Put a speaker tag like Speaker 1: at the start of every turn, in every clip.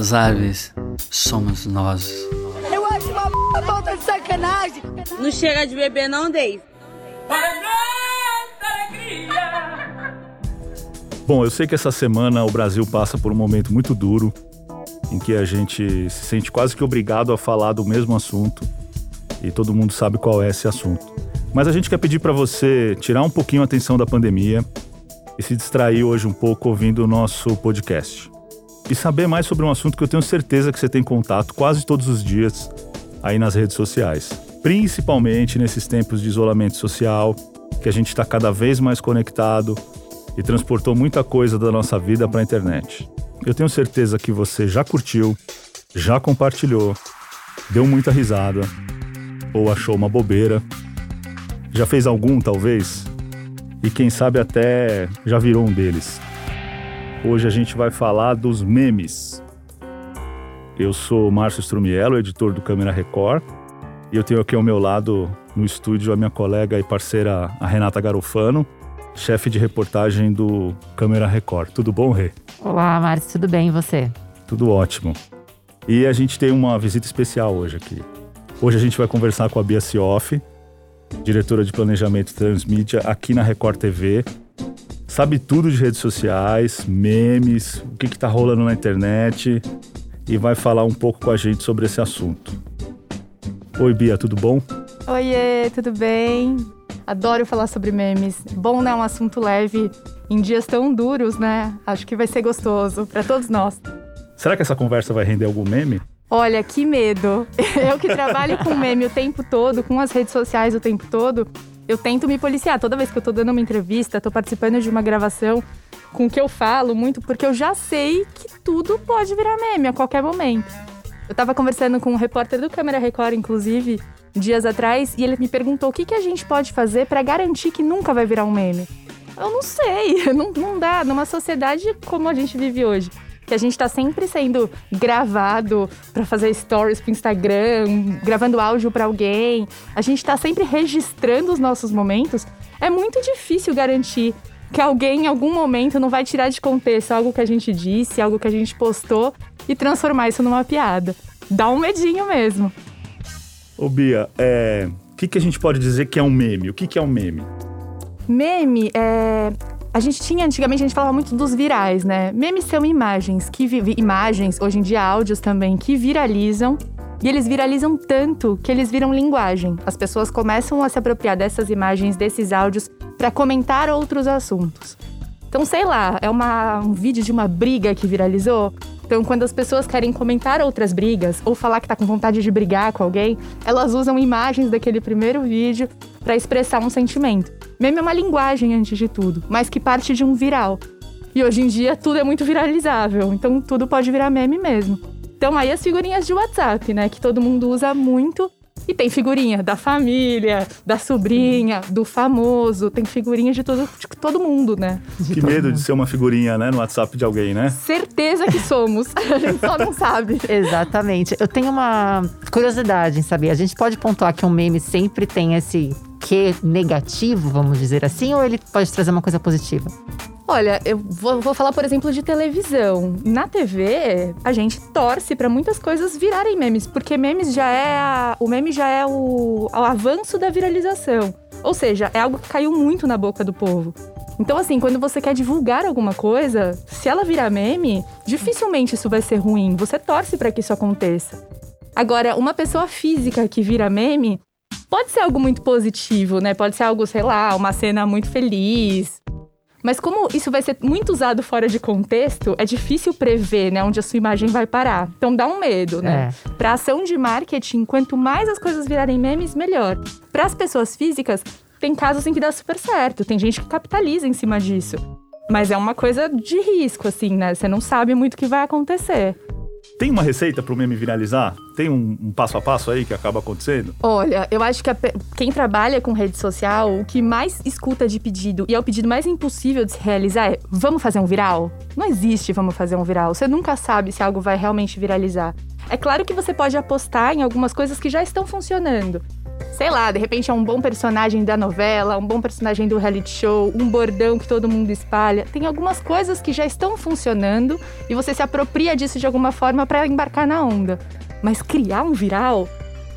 Speaker 1: As aves somos nós.
Speaker 2: Eu acho uma p... falta de sacanagem.
Speaker 3: Não chega de beber não, Dave.
Speaker 4: Bom, eu sei que essa semana o Brasil passa por um momento muito duro, em que a gente se sente quase que obrigado a falar do mesmo assunto, e todo mundo sabe qual é esse assunto. Mas a gente quer pedir para você tirar um pouquinho a atenção da pandemia e se distrair hoje um pouco ouvindo o nosso podcast. E saber mais sobre um assunto que eu tenho certeza que você tem contato quase todos os dias aí nas redes sociais. Principalmente nesses tempos de isolamento social, que a gente está cada vez mais conectado e transportou muita coisa da nossa vida para a internet. Eu tenho certeza que você já curtiu, já compartilhou, deu muita risada ou achou uma bobeira. Já fez algum, talvez? E quem sabe até já virou um deles. Hoje a gente vai falar dos memes. Eu sou Márcio Strumiello, editor do Câmera Record, e eu tenho aqui ao meu lado no estúdio a minha colega e parceira a Renata Garofano, chefe de reportagem do Câmera Record. Tudo bom, Rê?
Speaker 5: Olá, Márcio, tudo bem e você?
Speaker 4: Tudo ótimo. E a gente tem uma visita especial hoje aqui. Hoje a gente vai conversar com a Bia Sioff, diretora de planejamento transmídia aqui na Record TV. Sabe tudo de redes sociais, memes, o que está rolando na internet e vai falar um pouco com a gente sobre esse assunto. Oi, Bia, tudo bom?
Speaker 6: Oiê, tudo bem? Adoro falar sobre memes. Bom, né? Um assunto leve em dias tão duros, né? Acho que vai ser gostoso para todos nós.
Speaker 4: Será que essa conversa vai render algum meme?
Speaker 6: Olha, que medo. Eu que trabalho com meme o tempo todo, com as redes sociais o tempo todo, eu tento me policiar. Toda vez que eu tô dando uma entrevista, tô participando de uma gravação, com o que eu falo muito, porque eu já sei que tudo pode virar meme a qualquer momento. Eu tava conversando com um repórter do Câmera Record, inclusive, dias atrás, e ele me perguntou o que, que a gente pode fazer para garantir que nunca vai virar um meme. Eu não sei, não, não dá. Numa sociedade como a gente vive hoje, que a gente tá sempre sendo gravado para fazer stories pro Instagram, gravando áudio para alguém. A gente tá sempre registrando os nossos momentos. É muito difícil garantir que alguém em algum momento não vai tirar de contexto algo que a gente disse, algo que a gente postou e transformar isso numa piada. Dá um medinho mesmo.
Speaker 4: Ô Bia, é... o que, que a gente pode dizer que é um meme? O que, que é um meme?
Speaker 6: Meme é a gente tinha, antigamente, a gente falava muito dos virais, né? Memes são imagens, que imagens, hoje em dia áudios também, que viralizam. E eles viralizam tanto que eles viram linguagem. As pessoas começam a se apropriar dessas imagens, desses áudios, para comentar outros assuntos. Então, sei lá, é uma, um vídeo de uma briga que viralizou. Então, quando as pessoas querem comentar outras brigas ou falar que tá com vontade de brigar com alguém, elas usam imagens daquele primeiro vídeo para expressar um sentimento. Meme é uma linguagem antes de tudo, mas que parte de um viral. E hoje em dia tudo é muito viralizável, então tudo pode virar meme mesmo. Então aí as figurinhas de WhatsApp, né, que todo mundo usa muito e tem figurinha da família, da sobrinha, do famoso, tem figurinha de todo, de todo mundo, né?
Speaker 4: De que medo mundo. de ser uma figurinha, né, no WhatsApp de alguém, né?
Speaker 6: Certeza que somos. a gente só não sabe.
Speaker 5: Exatamente. Eu tenho uma curiosidade em saber. A gente pode pontuar que um meme sempre tem esse que negativo, vamos dizer assim, ou ele pode trazer uma coisa positiva?
Speaker 6: Olha, eu vou, vou, falar, por exemplo, de televisão. Na TV, a gente torce para muitas coisas virarem memes, porque memes já é a, o meme já é o, o avanço da viralização. Ou seja, é algo que caiu muito na boca do povo. Então, assim, quando você quer divulgar alguma coisa, se ela virar meme, dificilmente isso vai ser ruim. Você torce para que isso aconteça. Agora, uma pessoa física que vira meme pode ser algo muito positivo, né? Pode ser algo, sei lá, uma cena muito feliz, mas como isso vai ser muito usado fora de contexto, é difícil prever, né, onde a sua imagem vai parar. Então dá um medo, né? É. Para ação de marketing, quanto mais as coisas virarem memes, melhor. Para as pessoas físicas, tem casos em que dá super certo, tem gente que capitaliza em cima disso. Mas é uma coisa de risco, assim, né? Você não sabe muito o que vai acontecer.
Speaker 4: Tem uma receita para o meme viralizar? Tem um, um, passo a passo aí que acaba acontecendo?
Speaker 6: Olha, eu acho que a, quem trabalha com rede social, o que mais escuta de pedido, e é o pedido mais impossível de se realizar, é: vamos fazer um viral? Não existe vamos fazer um viral. Você nunca sabe se algo vai realmente viralizar. É claro que você pode apostar em algumas coisas que já estão funcionando. Sei lá, de repente é um bom personagem da novela, um bom personagem do reality show, um bordão que todo mundo espalha. Tem algumas coisas que já estão funcionando e você se apropria disso de alguma forma para embarcar na onda. Mas criar um viral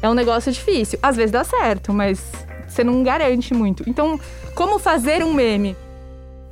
Speaker 6: é um negócio difícil. Às vezes dá certo, mas você não garante muito. Então, como fazer um meme?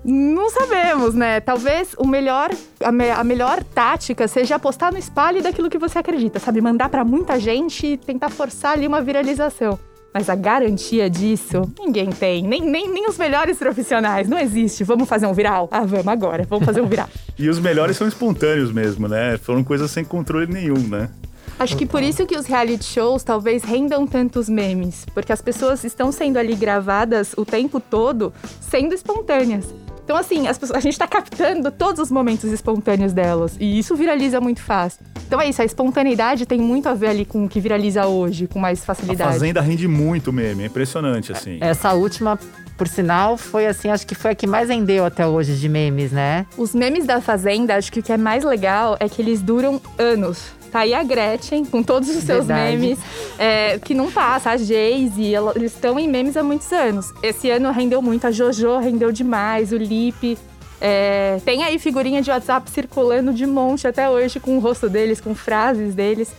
Speaker 6: Não sabemos, né? Talvez o melhor, a, me, a, melhor tática seja apostar no espalho daquilo que você acredita, sabe? Mandar para muita gente e tentar forçar ali uma viralização. Mas a garantia disso, ninguém tem. Nem, nem, nem os melhores profissionais. Não existe. Vamos fazer um viral? Ah, vamos agora. Vamos fazer um viral.
Speaker 4: e os melhores são espontâneos mesmo, né? Foram coisas sem controle nenhum, né?
Speaker 6: Acho que por isso que os reality shows talvez rendam tantos memes. Porque as pessoas estão sendo ali gravadas o tempo todo, sendo espontâneas. Então, assim, pessoas, a gente está captando todos os momentos espontâneos delas. E isso viraliza muito fácil. Então é isso, a espontaneidade tem muito a ver ali com o que viraliza hoje, com mais facilidade.
Speaker 4: A Fazenda rende muito meme, é impressionante, assim.
Speaker 5: Essa última por sinal, foi assim, acho que foi a que mais rendeu até hoje de memes, né?
Speaker 6: Os memes da Fazenda, acho que o que é mais legal é que eles duram anos. Tá aí a Gretchen, com todos os seus Verdade. memes, é, que não passa. A Jayce, eles estão em memes há muitos anos. Esse ano rendeu muito, a Jojo rendeu demais, o Lipe. É, tem aí figurinha de WhatsApp circulando de monte até hoje com o rosto deles, com frases deles.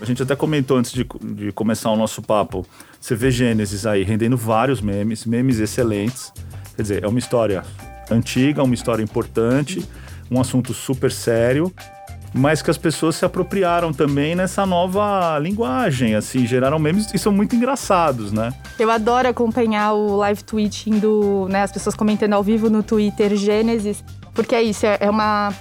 Speaker 4: A gente até comentou antes de, de começar o nosso papo. Você vê Gênesis aí rendendo vários memes, memes excelentes. Quer dizer, é uma história antiga, uma história importante, um assunto super sério mas que as pessoas se apropriaram também nessa nova linguagem, assim, geraram memes e são muito engraçados, né?
Speaker 6: Eu adoro acompanhar o live tweeting do, né, as pessoas comentando ao vivo no Twitter Gênesis, porque é isso, é, é uma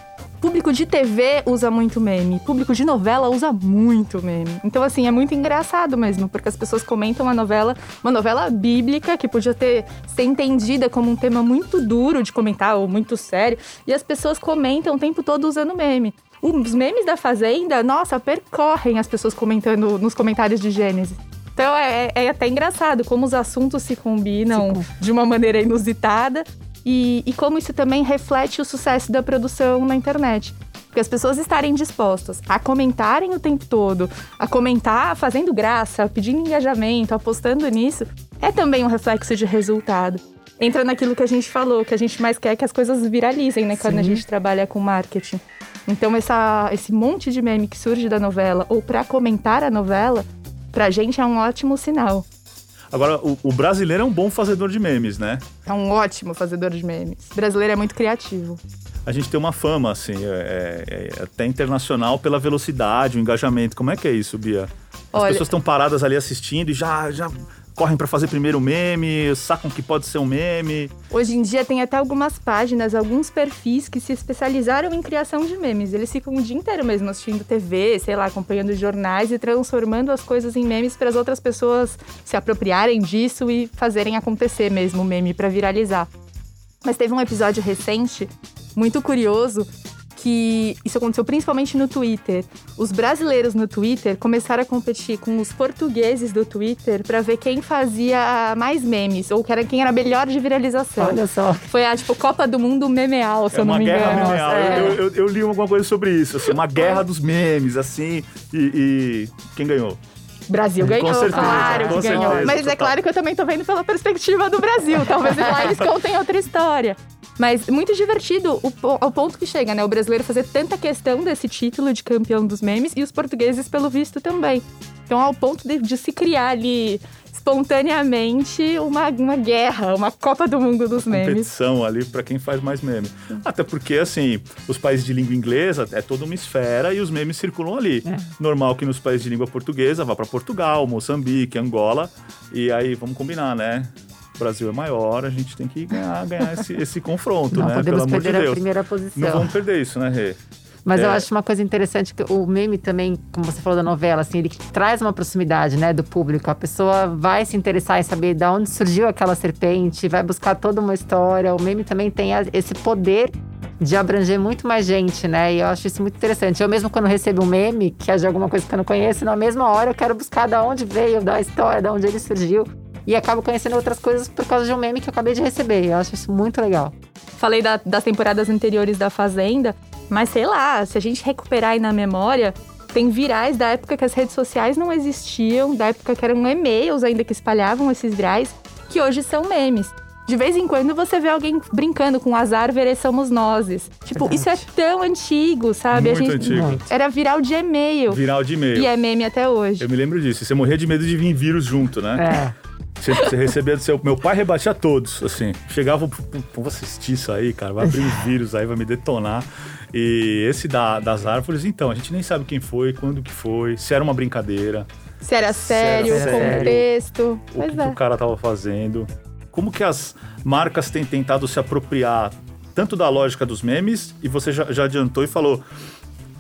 Speaker 6: público de TV usa muito meme, público de novela usa muito meme. Então, assim, é muito engraçado mesmo, porque as pessoas comentam a novela, uma novela bíblica que podia ter ser entendida como um tema muito duro de comentar ou muito sério, e as pessoas comentam o tempo todo usando meme. Os memes da Fazenda, nossa, percorrem as pessoas comentando nos comentários de Gênesis. Então é, é, até engraçado como os assuntos se combinam Sim. de uma maneira inusitada e, e como isso também reflete o sucesso da produção na internet. Porque as pessoas estarem dispostas a comentarem o tempo todo, a comentar fazendo graça, pedindo engajamento, apostando nisso, é também um reflexo de resultado. Entra naquilo que a gente falou, que a gente mais quer que as coisas viralizem, né? Quando Sim. a gente trabalha com marketing. Então, essa, esse monte de meme que surge da novela, ou para comentar a novela, pra gente é um ótimo sinal.
Speaker 4: Agora, o, o, brasileiro é um bom fazedor de memes, né?
Speaker 6: É um ótimo fazedor de memes. O brasileiro é muito criativo.
Speaker 4: A gente tem uma fama, assim, é, é, é até internacional pela velocidade, o engajamento. Como é que é isso, Bia? As Olha, pessoas estão paradas ali assistindo e já, já correm para fazer primeiro meme, sacam que pode ser um meme.
Speaker 6: Hoje em dia tem até algumas páginas, alguns perfis que se especializaram em criação de memes. Eles ficam o dia inteiro mesmo assistindo TV, sei lá, acompanhando jornais e transformando as coisas em memes para as outras pessoas se apropriarem disso e fazerem acontecer mesmo o meme para viralizar. Mas teve um episódio recente muito curioso que isso aconteceu principalmente no Twitter. Os brasileiros no Twitter começaram a competir com os portugueses do Twitter para ver quem fazia mais memes, ou quem era melhor de viralização.
Speaker 5: Olha só.
Speaker 6: Foi a, tipo, Copa do Mundo memeal, se é eu não me engano.
Speaker 4: Uma guerra memeal. É. Eu, eu, eu, li alguma coisa sobre isso, assim, uma guerra dos memes, assim, e, e quem ganhou?
Speaker 6: Brasil ganhou,
Speaker 4: certeza,
Speaker 6: claro que ganhou. Certeza, Mas é total. é claro que eu também tô vendo pela perspectiva do Brasil. Talvez lá eles contem outra história. Mas muito divertido o, ao ponto que chega, né? O brasileiro fazer tanta questão desse título de campeão dos memes e os portugueses, pelo visto, também. Então, ao ponto de, de se criar ali espontaneamente uma, uma guerra, uma Copa do Mundo dos memes.
Speaker 4: Competição ali para quem faz mais meme. Até porque, assim, os países de língua inglesa é toda uma esfera e os memes circulam ali. É. Normal que nos países de língua portuguesa vá para Portugal, Moçambique, Angola. E aí, vamos combinar, né? O Brasil é maior, a gente tem que ganhar, ganhar esse, esse confronto,
Speaker 5: não
Speaker 4: né?
Speaker 5: Podemos Pelo perder amor de Deus. a primeira posição.
Speaker 4: Não vamos perder isso, né, Rê?
Speaker 5: Mas é. eu acho uma coisa interessante que o meme também, como você falou da novela, assim, ele traz uma proximidade, né, do público. A pessoa vai se interessar em saber de onde surgiu aquela serpente, vai buscar toda uma história. O meme também tem esse poder de abranger muito mais gente, né? E eu acho isso muito interessante. Eu mesmo quando recebo um meme, que é de alguma coisa que eu não conheço, na mesma hora eu quero buscar da onde veio, da história, da onde ele surgiu e acabo conhecendo outras coisas por causa de um meme que eu acabei de receber. Eu acho isso muito legal.
Speaker 6: Falei da, das temporadas anteriores da Fazenda, mas sei lá, se a gente recuperar aí na memória, Tem virais da época que as redes sociais não existiam, da época que eram e-mails ainda que espalhavam esses virais, que hoje são memes. De vez em quando você vê alguém brincando com azar, vereçamos nozes. Tipo,
Speaker 5: Verdade.
Speaker 6: isso é tão antigo, sabe?
Speaker 4: Muito antigo.
Speaker 6: Era viral de e-mail.
Speaker 4: Viral de e-mail.
Speaker 6: E é meme até hoje.
Speaker 4: Eu me lembro disso. Você morria de medo de vir vírus junto, né?
Speaker 5: É.
Speaker 4: Você, você recebia do seu. Meu pai rebatia todos, assim. Chegava, "Pô, pô, vou assistir isso aí, cara. Vai abrir um vírus aí, vai me detonar. E esse da- das árvores, então, a gente nem sabe quem foi, quando que foi, se era uma brincadeira,
Speaker 6: Se era sério,
Speaker 4: sério.
Speaker 6: contexto.
Speaker 4: o que, que
Speaker 6: é.
Speaker 4: o cara tava fazendo. Como que as marcas têm tentado se apropriar tanto da lógica dos memes, e você já, já adiantou e falou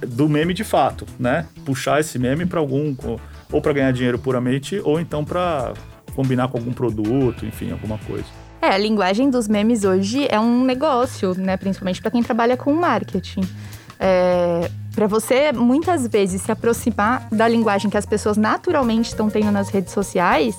Speaker 4: do meme de fato, né? Puxar esse meme para algum. ou para ganhar dinheiro puramente, ou então para combinar com algum produto, enfim, alguma coisa.
Speaker 6: É, a linguagem dos memes hoje é um negócio, né? Principalmente para quem trabalha com marketing. É, para você muitas vezes se aproximar da linguagem que as pessoas naturalmente estão tendo nas redes sociais,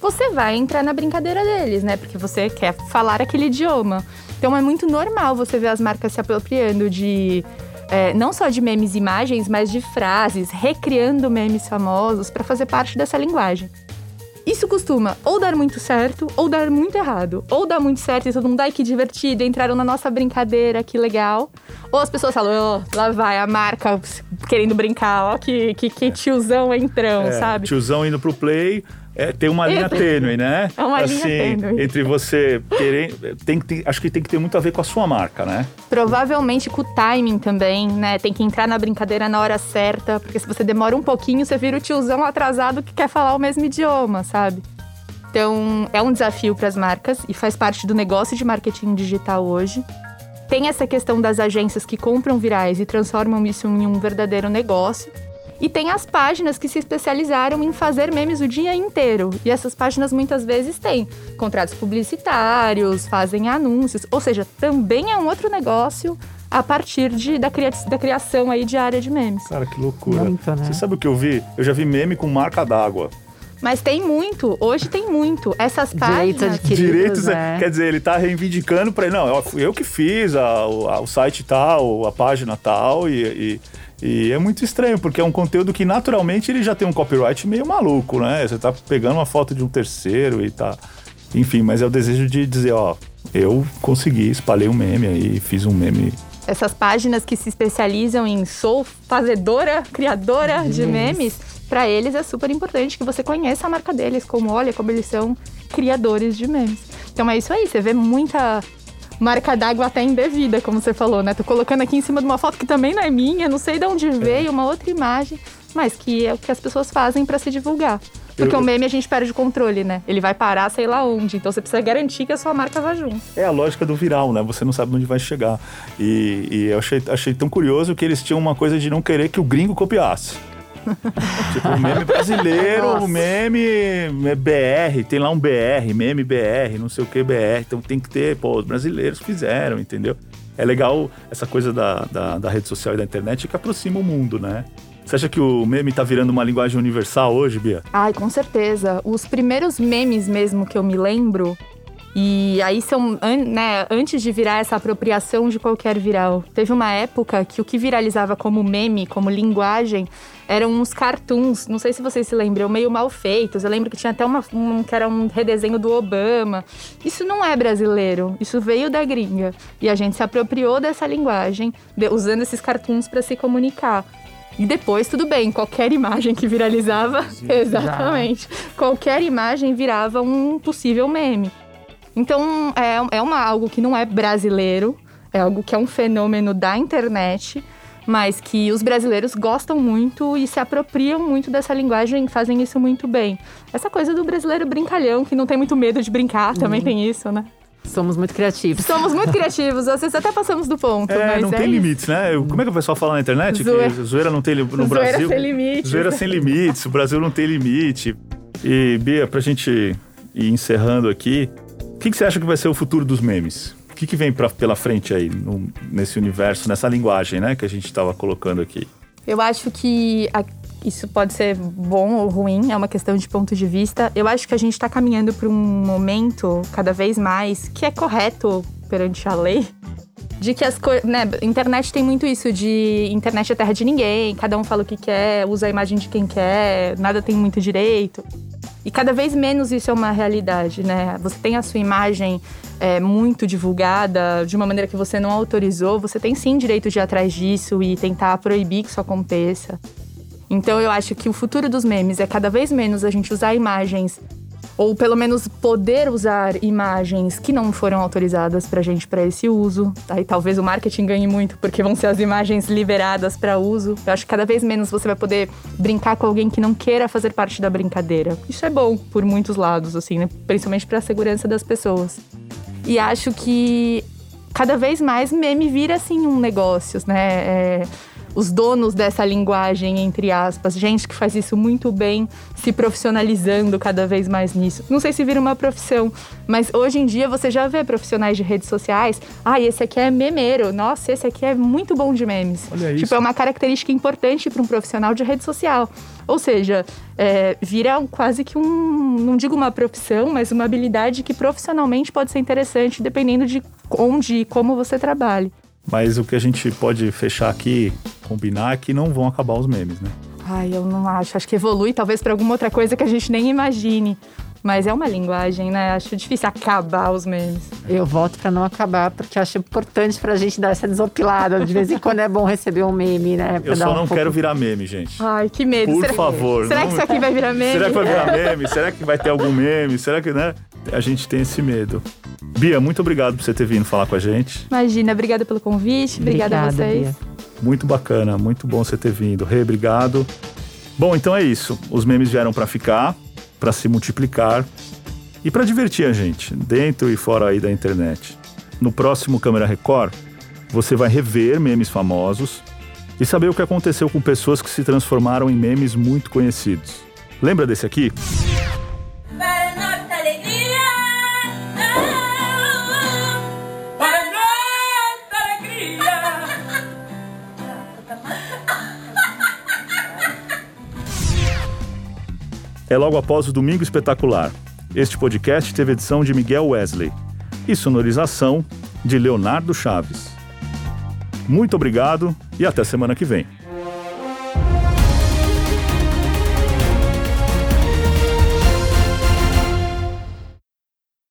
Speaker 6: você vai entrar na brincadeira deles, né? Porque você quer falar aquele idioma. Então é muito normal você ver as marcas se apropriando de é, não só de memes e imagens, mas de frases, recriando memes famosos para fazer parte dessa linguagem. Isso costuma ou dar muito certo ou dar muito errado. Ou dar muito certo e todo mundo, ai que divertido, entraram na nossa brincadeira, que legal. Ou as pessoas falam, ó, lá vai a marca querendo brincar, ó, que, que, que tiozão entrão,
Speaker 4: É,
Speaker 6: sabe?
Speaker 4: Tiozão indo pro play. É, tem uma linha tênue, né?
Speaker 6: É uma linha tênue.
Speaker 4: Entre você querer. Tem, ter- acho que tem que ter muito a ver com a sua marca, né?
Speaker 6: Provavelmente com o timing também, né? Tem que entrar na brincadeira na hora certa, porque se você demora um pouquinho, você vira o tiozão atrasado que quer falar o mesmo idioma, sabe? Então, é um desafio para as marcas e faz parte do negócio de marketing digital hoje. Tem essa questão das agências que compram virais e transformam isso em um verdadeiro negócio. E tem as páginas que se especializaram em fazer memes o dia inteiro. E essas páginas muitas vezes têm contratos publicitários, fazem anúncios, ou seja, também é um outro negócio a partir de, da, cria- da criação aí de área de memes.
Speaker 4: Cara, que loucura.
Speaker 5: Muito, né?
Speaker 4: Você sabe o que eu vi? Eu já vi meme com marca d'água.
Speaker 6: Mas tem muito, hoje tem muito. Essas
Speaker 5: Direitos
Speaker 6: páginas.
Speaker 5: adquiridos,
Speaker 4: Direitos,
Speaker 5: né?
Speaker 4: quer dizer, ele tá reivindicando para ele, não, eu, eu que fiz a- o, a- o site tal, a página tal, e, e- e é muito estranho, porque é um conteúdo que naturalmente ele já tem um copyright meio maluco, né? Você tá pegando uma foto de um terceiro e tá. Enfim, mas é o desejo de dizer, ó, eu consegui, espalhei um meme aí, fiz um meme.
Speaker 6: essas páginas que se especializam em sou fazedora, criadora de memes, para eles é super importante que você conheça a marca deles, como olha como eles são criadores de memes. Então é isso aí, você vê muita marca d'água até indevida, como você falou, né? Tô colocando aqui em cima de uma foto que também não é minha, não sei de onde veio, uma outra imagem, mas que é o que as pessoas fazem para se divulgar. Porque
Speaker 4: Eu-
Speaker 6: o meme a gente perde o controle, né? Ele vai parar sei lá onde, então você precisa garantir que a sua marca vai junto.
Speaker 4: É a lógica do viral, né? Você não sabe onde vai chegar. E, e eu achei, achei tão curioso que eles tinham uma coisa de não querer que o gringo copiasse. tipo, o meme brasileiro,
Speaker 5: Nossa.
Speaker 4: o meme é BR, tem lá um BR, meme BR, não sei o que BR. Então tem que ter, pô, os brasileiros fizeram, entendeu? É legal essa coisa da, da, da rede social e da internet que aproxima o mundo, né? Você acha que o meme tá virando uma linguagem universal hoje, Bia?
Speaker 6: Ai, com certeza. Os primeiros memes mesmo que eu me lembro, e aí são, né, antes de virar essa apropriação de qualquer viral. Teve uma época que o que viralizava como meme, como linguagem, eram uns cartoons. Não sei se vocês se lembram, meio mal feitos. Eu lembro que tinha até uma, um que era um redesenho do Obama. Isso não é brasileiro, isso veio da gringa. E a gente se apropriou dessa linguagem, de- usando esses cartoons para se comunicar. E depois, tudo bem, qualquer imagem que viralizava, exatamente, qualquer imagem virava um possível meme. Então, é, é uma, algo que não é brasileiro, é algo que é um fenômeno da internet, mas que os brasileiros gostam muito e se apropriam muito dessa linguagem e fazem isso muito bem. Essa coisa do brasileiro brincalhão, que não tem muito medo de brincar, também tem isso, né?
Speaker 5: Somos muito criativos.
Speaker 6: Somos muito criativos, às vezes até passamos do ponto,
Speaker 4: É,
Speaker 6: mas
Speaker 4: não
Speaker 6: é
Speaker 4: tem
Speaker 6: isso.
Speaker 4: limites, né? Eu- Como é que o pessoal fala na internet?
Speaker 6: Zoeira.
Speaker 4: Que zoeira não tem no
Speaker 6: Zoeira
Speaker 4: Brasil.
Speaker 6: sem limites.
Speaker 4: Zoeira sem limites. O Brasil não tem limite. E, Bia, pra gente ir encerrando aqui, que, que você acha que vai ser o futuro dos memes? O que, que vem pra, pela frente aí, no- nesse universo, nessa linguagem, né, que a gente tava colocando aqui?
Speaker 6: Eu acho que a- isso pode ser bom ou ruim, é uma questão de ponto de vista. Eu acho que a gente está caminhando para um momento cada vez mais que é correto perante a lei de que as coisas. Né, internet tem muito isso de internet é terra de ninguém, cada um fala o que quer, usa a imagem de quem quer, nada tem muito direito. E cada vez menos isso é uma realidade, né? Você tem a sua imagem é, muito divulgada de uma maneira que você não autorizou, você tem sim direito de ir atrás disso e tentar proibir que isso aconteça. Então eu acho que o futuro dos memes é cada vez menos a gente usar imagens ou pelo menos poder usar imagens que não foram autorizadas para gente para esse uso. Aí talvez o marketing ganhe muito porque vão ser as imagens liberadas para uso. Eu acho que cada vez menos você vai poder brincar com alguém que não queira fazer parte da brincadeira. Isso é bom por muitos lados, assim, né? principalmente para a segurança das pessoas. E acho que cada vez mais meme vira assim um negócio, né? É os donos dessa linguagem, entre aspas, gente que faz isso muito bem, se profissionalizando cada vez mais nisso. Não sei se vira uma profissão, mas hoje em dia você já vê profissionais de redes sociais. Ah, esse aqui é memeiro. Nossa, esse aqui é muito bom de memes.
Speaker 4: Olha
Speaker 6: tipo,
Speaker 4: isso.
Speaker 6: é uma característica importante para um profissional de rede social. Ou seja, é, vira quase que um, não digo uma profissão, mas uma habilidade que profissionalmente pode ser interessante, dependendo de onde e como você trabalhe.
Speaker 4: Mas o que a gente pode fechar aqui, combinar, é que não vão acabar os memes, né?
Speaker 6: Ai, eu não acho. Acho que evolui talvez para alguma outra coisa que a gente nem imagine. Mas é uma linguagem, né? Acho difícil acabar os memes.
Speaker 5: Eu voto para não acabar, porque acho importante pra gente dar essa desopilada. De vez em quando é bom receber um meme, né? Pra
Speaker 4: Eu
Speaker 5: dar
Speaker 4: só
Speaker 5: um
Speaker 4: não
Speaker 5: pouco-
Speaker 4: quero virar meme, gente.
Speaker 6: Ai, que medo.
Speaker 4: Por
Speaker 6: será,
Speaker 4: favor.
Speaker 6: será
Speaker 4: não-
Speaker 6: que isso aqui vai virar meme?
Speaker 4: Será que vai virar meme? Será que vai ter algum meme? Será que, né? A gente tem esse medo. Bia, muito obrigado por você ter vindo falar com a gente.
Speaker 6: Imagina, obrigada pelo convite. Obrigada, a vocês.
Speaker 5: Bia.
Speaker 4: Muito bacana, muito bom você ter vindo. Rê, obrigado. Bom, então é isso. Os memes vieram para ficar, para se multiplicar e para divertir a gente, dentro e fora aí da internet. No próximo Câmera Record, você vai rever memes famosos e saber o que aconteceu com pessoas que se transformaram em memes muito conhecidos. Lembra desse aqui? É logo após o Domingo Espetacular. Este podcast teve edição de Miguel Wesley e sonorização de Leonardo Chaves. Muito obrigado e até semana que vem.